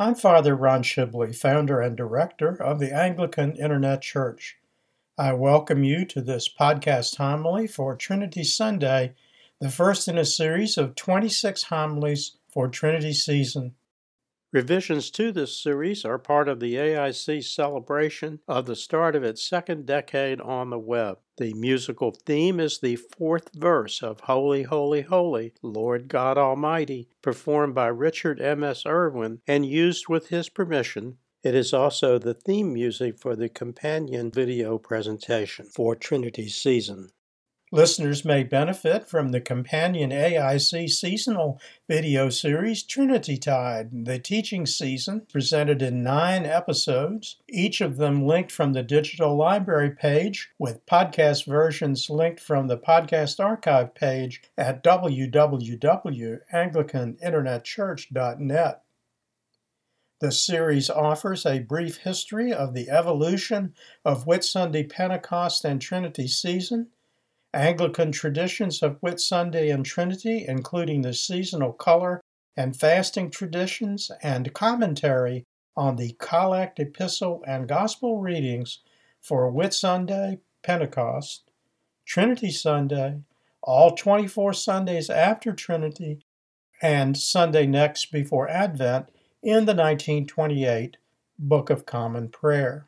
I'm Father Ron Shibley, founder and director of the Anglican Internet Church. I welcome you to this podcast homily for Trinity Sunday, the first in a series of 26 homilies for Trinity season. Revisions to this series are part of the AIC celebration of the start of its second decade on the web. The musical theme is the fourth verse of Holy, Holy, Holy, Lord God Almighty, performed by Richard M.S. Irwin and used with his permission. It is also the theme music for the companion video presentation for Trinity season. Listeners may benefit from the companion AIC seasonal video series Trinity Tide, the teaching season, presented in nine episodes, each of them linked from the digital library page, with podcast versions linked from the podcast archive page at www.anglicaninternetchurch.net. The series offers a brief history of the evolution of Whitsunday Pentecost and Trinity season Anglican traditions of Whitsunday and Trinity, including the seasonal color and fasting traditions, and commentary on the collect, epistle, and gospel readings for Whitsunday, Pentecost, Trinity Sunday, all 24 Sundays after Trinity, and Sunday next before Advent in the 1928 Book of Common Prayer.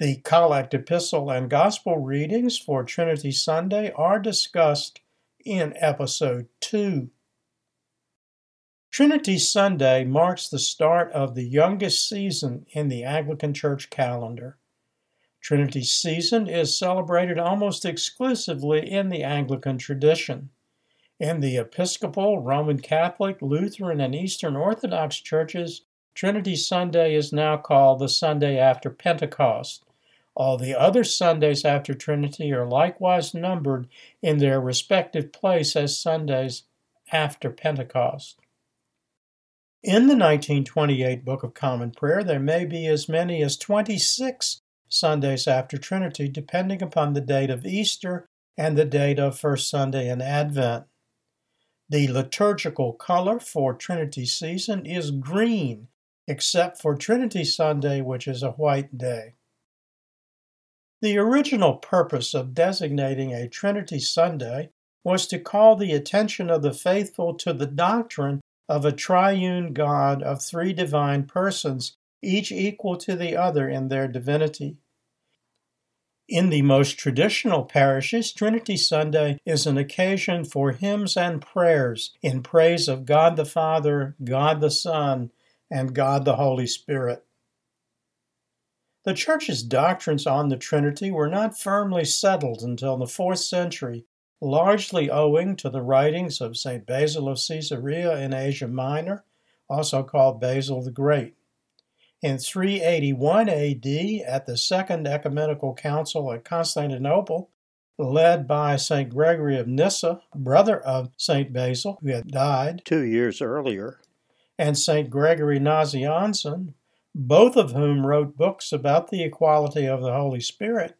The Collect Epistle and Gospel readings for Trinity Sunday are discussed in Episode 2. Trinity Sunday marks the start of the youngest season in the Anglican Church calendar. Trinity season is celebrated almost exclusively in the Anglican tradition. In the Episcopal, Roman Catholic, Lutheran, and Eastern Orthodox churches, Trinity Sunday is now called the Sunday after Pentecost. All the other Sundays after Trinity are likewise numbered in their respective place as Sundays after Pentecost. In the 1928 Book of Common Prayer, there may be as many as 26 Sundays after Trinity, depending upon the date of Easter and the date of First Sunday in Advent. The liturgical color for Trinity season is green, except for Trinity Sunday, which is a white day. The original purpose of designating a Trinity Sunday was to call the attention of the faithful to the doctrine of a triune God of three divine persons, each equal to the other in their divinity. In the most traditional parishes, Trinity Sunday is an occasion for hymns and prayers in praise of God the Father, God the Son, and God the Holy Spirit. The Church's doctrines on the Trinity were not firmly settled until the fourth century, largely owing to the writings of St. Basil of Caesarea in Asia Minor, also called Basil the Great. In 381 AD, at the Second Ecumenical Council at Constantinople, led by St. Gregory of Nyssa, brother of St. Basil, who had died two years earlier, and St. Gregory Nazianzen, both of whom wrote books about the equality of the Holy Spirit,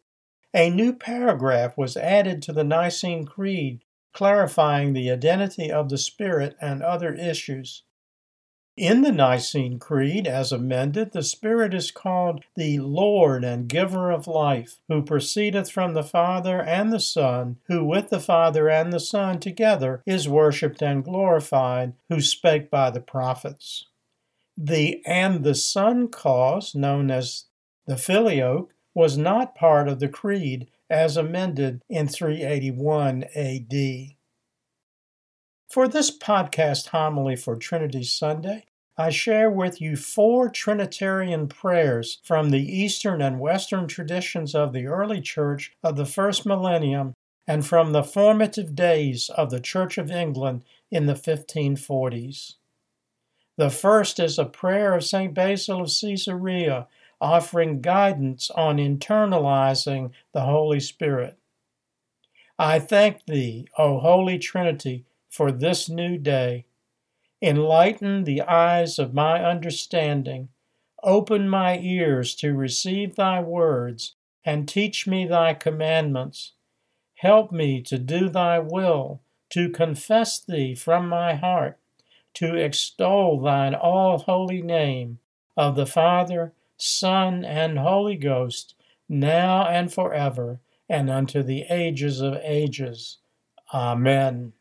a new paragraph was added to the Nicene Creed clarifying the identity of the Spirit and other issues. In the Nicene Creed, as amended, the Spirit is called the Lord and Giver of life, who proceedeth from the Father and the Son, who with the Father and the Son together is worshipped and glorified, who spake by the prophets. The and the son clause, known as the filioque, was not part of the creed as amended in 381 AD. For this podcast homily for Trinity Sunday, I share with you four Trinitarian prayers from the Eastern and Western traditions of the early Church of the first millennium and from the formative days of the Church of England in the 1540s. The first is a prayer of St. Basil of Caesarea, offering guidance on internalizing the Holy Spirit. I thank Thee, O Holy Trinity, for this new day. Enlighten the eyes of my understanding, open my ears to receive Thy words, and teach me Thy commandments. Help me to do Thy will, to confess Thee from my heart to extol thine all holy name of the Father, Son, and Holy Ghost, now and forever, and unto the ages of ages. Amen.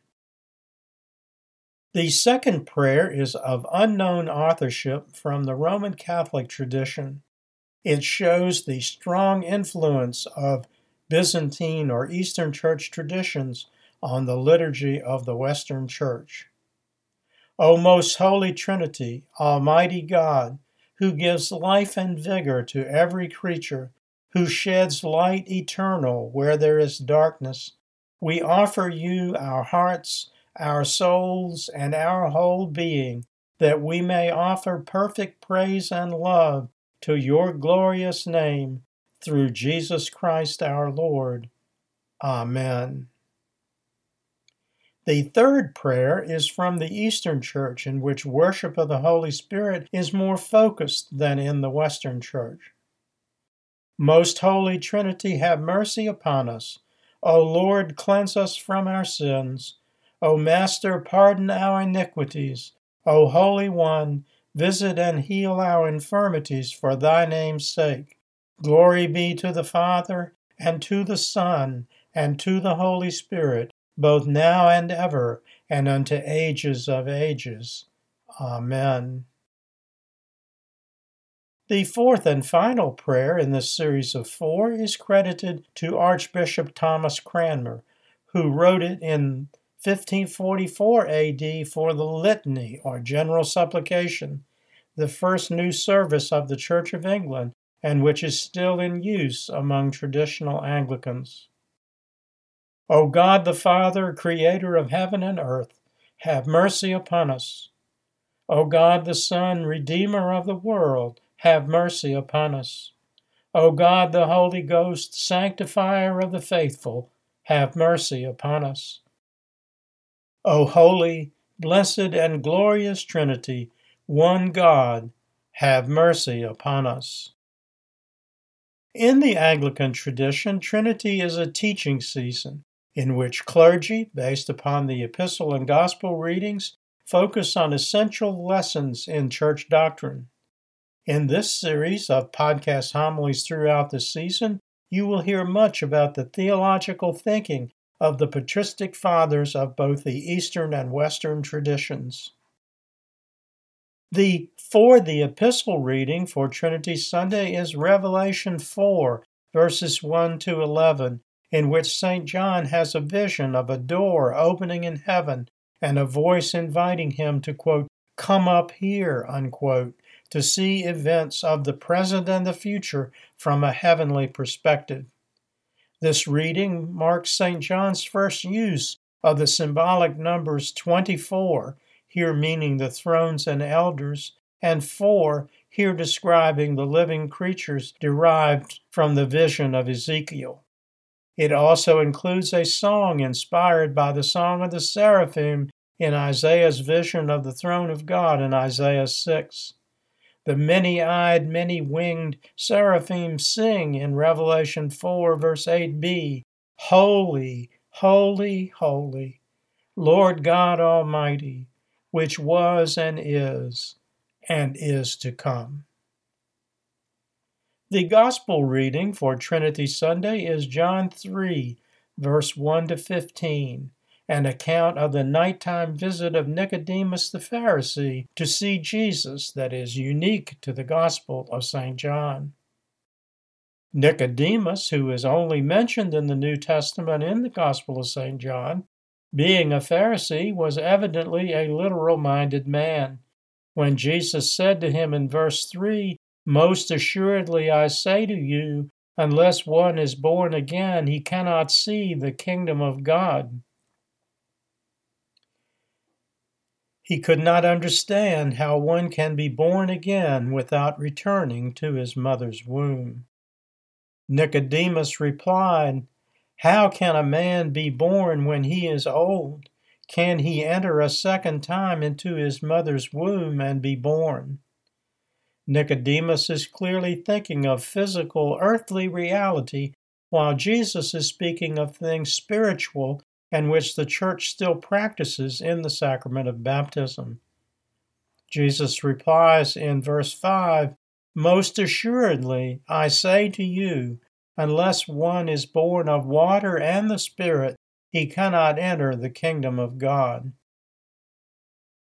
The second prayer is of unknown authorship from the Roman Catholic tradition. It shows the strong influence of Byzantine or Eastern Church traditions on the liturgy of the Western Church. O most holy Trinity, Almighty God, who gives life and vigor to every creature, who sheds light eternal where there is darkness, we offer you our hearts, our souls, and our whole being, that we may offer perfect praise and love to your glorious name through Jesus Christ our Lord. Amen. The third prayer is from the Eastern Church, in which worship of the Holy Spirit is more focused than in the Western Church. Most Holy Trinity, have mercy upon us. O Lord, cleanse us from our sins. O Master, pardon our iniquities. O Holy One, visit and heal our infirmities for thy name's sake. Glory be to the Father, and to the Son, and to the Holy Spirit, both now and ever, and unto ages of ages. Amen. The fourth and final prayer in this series of four is credited to Archbishop Thomas Cranmer, who wrote it in 1544 AD for the Litany, or General Supplication, the first new service of the Church of England and which is still in use among traditional Anglicans. O God the Father, creator of heaven and earth, have mercy upon us. O God the Son, redeemer of the world, have mercy upon us. O God the Holy Ghost, sanctifier of the faithful, have mercy upon us. O holy, blessed, and glorious Trinity, one God, have mercy upon us. In the Anglican tradition, Trinity is a teaching season in which clergy, based upon the epistle and gospel readings, focus on essential lessons in church doctrine. In this series of podcast homilies throughout the season, you will hear much about the theological thinking of the patristic fathers of both the Eastern and Western traditions. The for the epistle reading for Trinity Sunday is Revelation 4, verses 1 to 11, in which St. John has a vision of a door opening in heaven and a voice inviting him to, quote, come up here, unquote, to see events of the present and the future from a heavenly perspective. This reading marks St. John's first use of the symbolic numbers 24 here meaning the thrones and elders, and four, here describing the living creatures derived from the vision of Ezekiel. It also includes a song inspired by the Song of the Seraphim in Isaiah's vision of the throne of God in Isaiah 6. The many eyed, many winged seraphim sing in Revelation 4, verse 8b Holy, holy, holy, Lord God Almighty which was and is and is to come. The Gospel reading for Trinity Sunday is John 3, verse 1 to 15, an account of the nighttime visit of Nicodemus the Pharisee to see Jesus that is unique to the Gospel of St. John. Nicodemus, who is only mentioned in the New Testament in the Gospel of St. John, being a Pharisee, was evidently a literal minded man. When Jesus said to him in verse 3, Most assuredly I say to you, unless one is born again, he cannot see the kingdom of God. He could not understand how one can be born again without returning to his mother's womb. Nicodemus replied, how can a man be born when he is old? Can he enter a second time into his mother's womb and be born? Nicodemus is clearly thinking of physical, earthly reality, while Jesus is speaking of things spiritual and which the church still practices in the sacrament of baptism. Jesus replies in verse 5 Most assuredly, I say to you, unless one is born of water and the Spirit, he cannot enter the kingdom of God.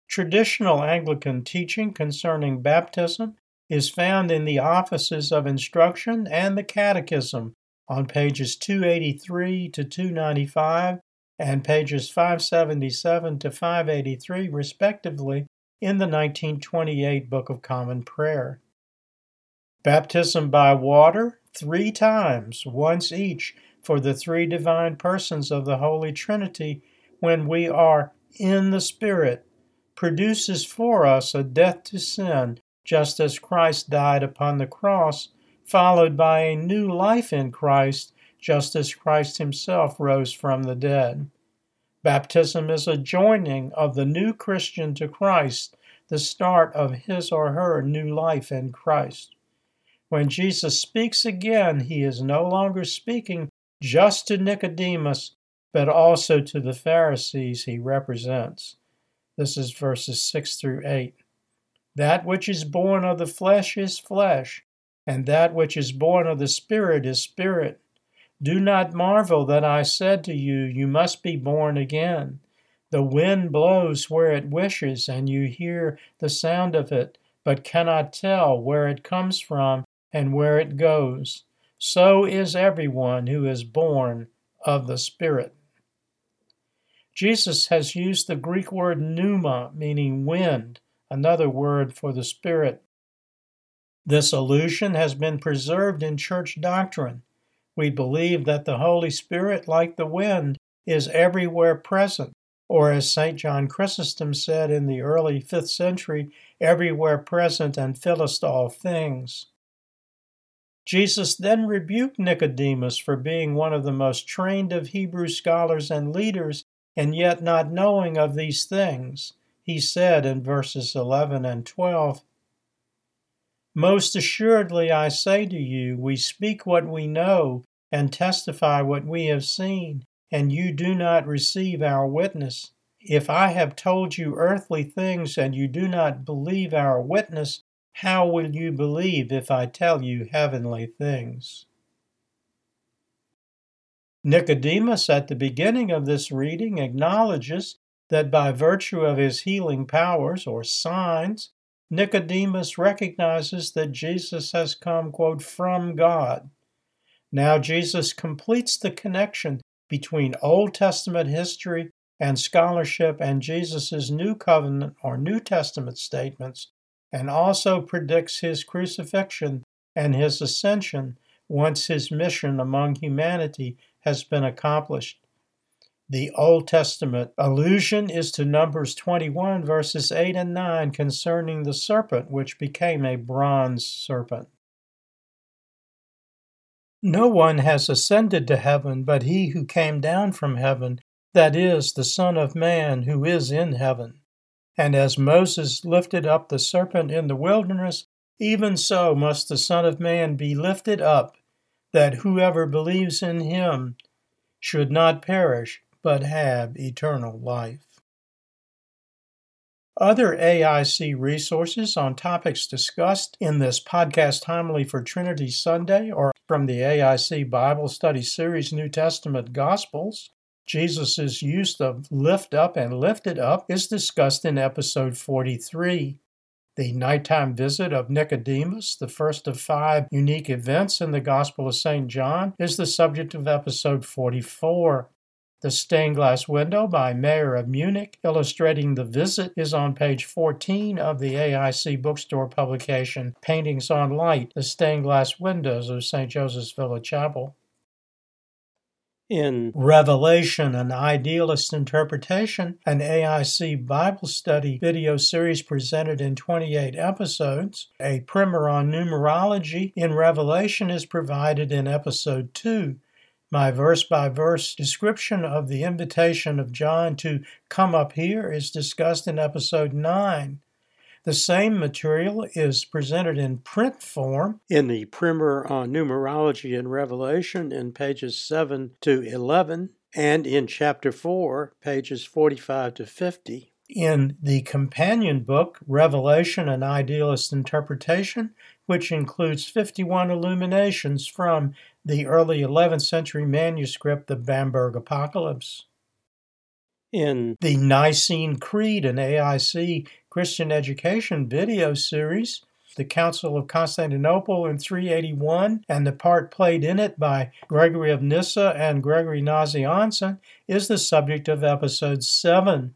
Traditional Anglican teaching concerning baptism is found in the Offices of Instruction and the Catechism on pages 283 to 295 and pages 577 to 583, respectively, in the 1928 Book of Common Prayer. Baptism by water, three times, once each, for the three divine persons of the Holy Trinity, when we are in the Spirit, produces for us a death to sin just as Christ died upon the cross, followed by a new life in Christ, just as Christ himself rose from the dead. Baptism is a joining of the new Christian to Christ, the start of his or her new life in Christ. When Jesus speaks again, he is no longer speaking just to Nicodemus, but also to the Pharisees he represents. This is verses 6 through 8. That which is born of the flesh is flesh, and that which is born of the Spirit is spirit. Do not marvel that I said to you, You must be born again. The wind blows where it wishes, and you hear the sound of it, but cannot tell where it comes from and where it goes. So is everyone who is born of the Spirit. Jesus has used the Greek word pneuma, meaning wind, another word for the Spirit. This allusion has been preserved in church doctrine. We believe that the Holy Spirit, like the wind, is everywhere present, or as St. John Chrysostom said in the early 5th century, everywhere present and fillest all things. Jesus then rebuked Nicodemus for being one of the most trained of Hebrew scholars and leaders and yet not knowing of these things he said in verses 11 and 12 Most assuredly I say to you, we speak what we know and testify what we have seen, and you do not receive our witness. If I have told you earthly things and you do not believe our witness, how will you believe if I tell you heavenly things? Nicodemus, at the beginning of this reading, acknowledges that by virtue of his healing powers or signs, Nicodemus recognizes that Jesus has come, quote, from God. Now Jesus completes the connection between Old Testament history and scholarship and Jesus' New Covenant or New Testament statements, and also predicts his crucifixion and his ascension once his mission among humanity has been accomplished. The Old Testament allusion is to Numbers 21, verses 8 and 9, concerning the serpent which became a bronze serpent. No one has ascended to heaven but he who came down from heaven, that is, the Son of Man who is in heaven. And as Moses lifted up the serpent in the wilderness, even so must the Son of Man be lifted up, that whoever believes in him should not perish but have eternal life. Other AIC resources on topics discussed in this podcast homily for Trinity Sunday or from the AIC Bible Study Series New Testament Gospels. Jesus' use of lift up and lifted up is discussed in episode 43. The nighttime visit of Nicodemus, the first of five unique events in the Gospel of St. John, is the subject of episode 44. The Stained Glass Window by Mayer of Munich, illustrating the visit, is on page 14 of the AIC bookstore publication Paintings on Light The Stained Glass Windows of St. Joseph's Villa Chapel. In Revelation, an Idealist Interpretation, an AIC Bible study video series presented in 28 episodes, a primer on numerology in Revelation is provided in episode 2 my verse by verse description of the invitation of John to come up here is discussed in episode 9. The same material is presented in print form in the primer on numerology and revelation in pages 7 to 11 and in chapter 4, pages 45 to 50. In the companion book, Revelation and Idealist Interpretation, which includes 51 illuminations from the early 11th century manuscript, the Bamberg Apocalypse. In the Nicene Creed and AIC Christian Education video series, the Council of Constantinople in 381 and the part played in it by Gregory of Nyssa and Gregory Nazianzen is the subject of episode 7.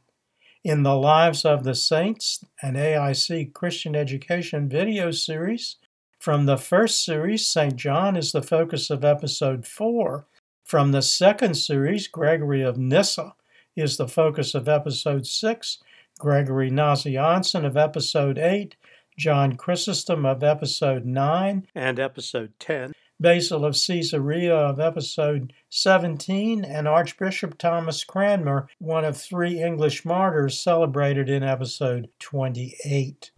In the Lives of the Saints, an AIC Christian Education video series, from the first series, St. John is the focus of episode 4. From the second series, Gregory of Nyssa is the focus of episode 6, Gregory Nazianzen of episode 8, John Chrysostom of episode 9 and episode 10, Basil of Caesarea of episode 17, and Archbishop Thomas Cranmer, one of three English martyrs celebrated in episode 28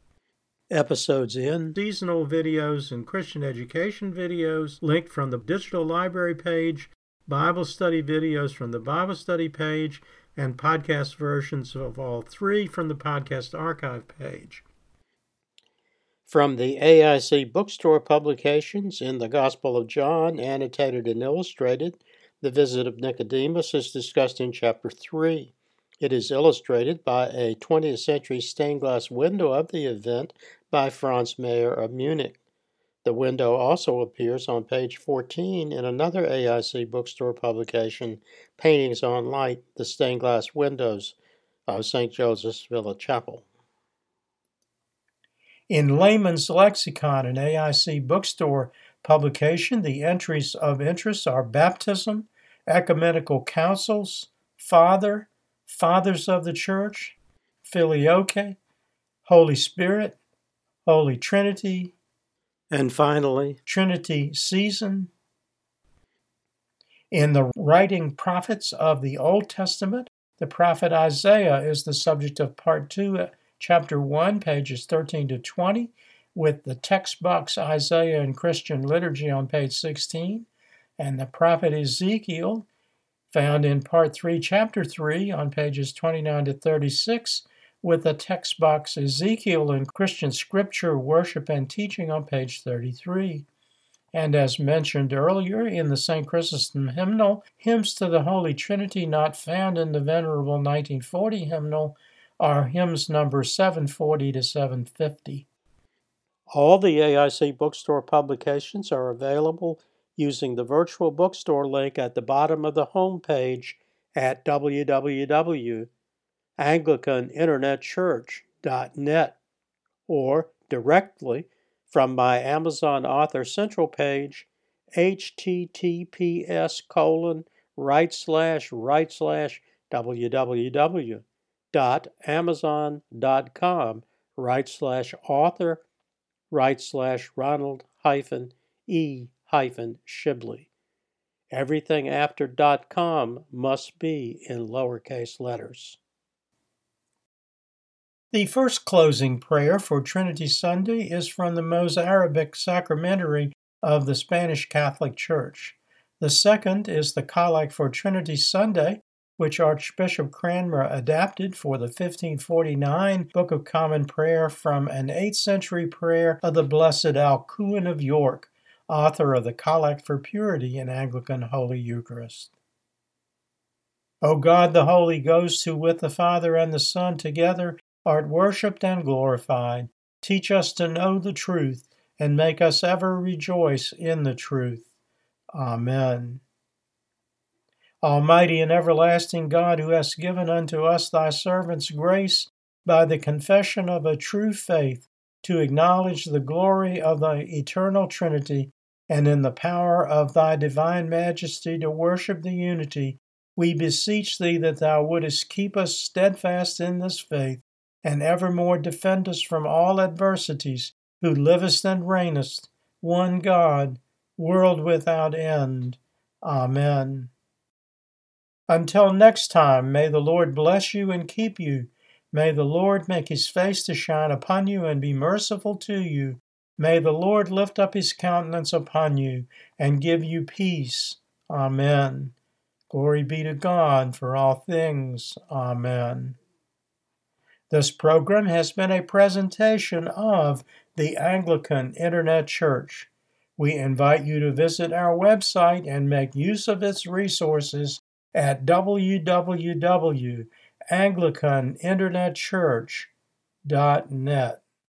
episodes in, seasonal videos and Christian education videos linked from the digital library page, Bible study videos from the Bible study page, and podcast versions of all three from the podcast archive page. From the AIC bookstore publications in the Gospel of John, annotated and illustrated, the visit of Nicodemus is discussed in chapter 3. It is illustrated by a 20th century stained glass window of the event by Franz Mayer of Munich. The window also appears on page 14 in another AIC bookstore publication, Paintings on Light, the Stained Glass Windows of St. Joseph's Villa Chapel. In Layman's Lexicon, an AIC bookstore publication, the entries of interest are baptism, ecumenical councils, father, fathers of the church, filioque, Holy Spirit, Holy Trinity, and finally, Trinity season. In the writing prophets of the Old Testament, the prophet Isaiah is the subject of part 2 uh, chapter 1, pages 13 to 20, with the text box Isaiah and Christian liturgy on page 16, and the prophet Ezekiel, found in part 3, chapter 3, on pages 29 to 36, with the text box Ezekiel in Christian Scripture, Worship, and Teaching on page 33. And as mentioned earlier in the St. Chrysostom hymnal, hymns to the Holy Trinity not found in the Venerable 1940 hymnal are hymns number 740 to 750. All the AIC bookstore publications are available using the virtual bookstore link at the bottom of the home page at www.anglicaninternetchurch.net or directly from my Amazon Author Central page https colon right slash right slash www amazon.com right slash author right slash Ronald hyphen E Shibley. Everything after .com must be in lowercase letters. The first closing prayer for Trinity Sunday is from the Mozarabic Sacramentary of the Spanish Catholic Church. The second is the Collect for Trinity Sunday which Archbishop Cranmer adapted for the 1549 Book of Common Prayer from an 8th century prayer of the Blessed Alcuin of York, author of the Collect for Purity in Anglican Holy Eucharist. O God, the Holy Ghost, who with the Father and the Son together art worshipped and glorified, teach us to know the truth and make us ever rejoice in the truth. Amen. Almighty and everlasting God, who hast given unto us thy servants grace by the confession of a true faith to acknowledge the glory of thy eternal Trinity, and in the power of thy divine majesty to worship the unity, we beseech thee that thou wouldest keep us steadfast in this faith, and evermore defend us from all adversities, who livest and reignest, one God, world without end. Amen. Until next time, may the Lord bless you and keep you. May the Lord make his face to shine upon you and be merciful to you. May the Lord lift up his countenance upon you and give you peace. Amen. Glory be to God for all things. Amen. This program has been a presentation of the Anglican Internet Church. We invite you to visit our website and make use of its resources at www.anglicaninternetchurch.net.